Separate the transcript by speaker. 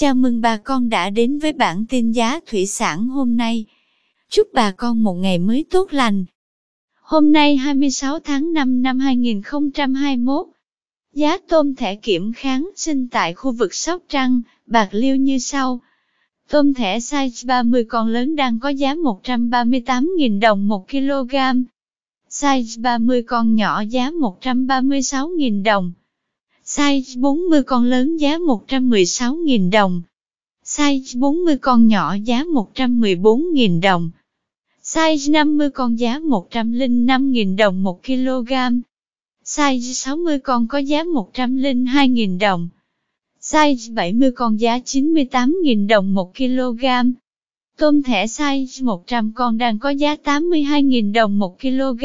Speaker 1: Chào mừng bà con đã đến với bản tin giá thủy sản hôm nay. Chúc bà con một ngày mới tốt lành. Hôm nay 26 tháng 5 năm 2021, giá tôm thẻ kiểm kháng sinh tại khu vực Sóc Trăng, Bạc Liêu như sau. Tôm thẻ size 30 con lớn đang có giá 138.000 đồng 1 kg. Size 30 con nhỏ giá 136.000 đồng. Size 40 con lớn giá 116.000 đồng. Size 40 con nhỏ giá 114.000 đồng. Size 50 con giá 105.000 đồng 1 kg. Size 60 con có giá 102.000 đồng. Size 70 con giá 98.000 đồng 1 kg. Tôm thẻ size 100 con đang có giá 82.000 đồng 1 kg.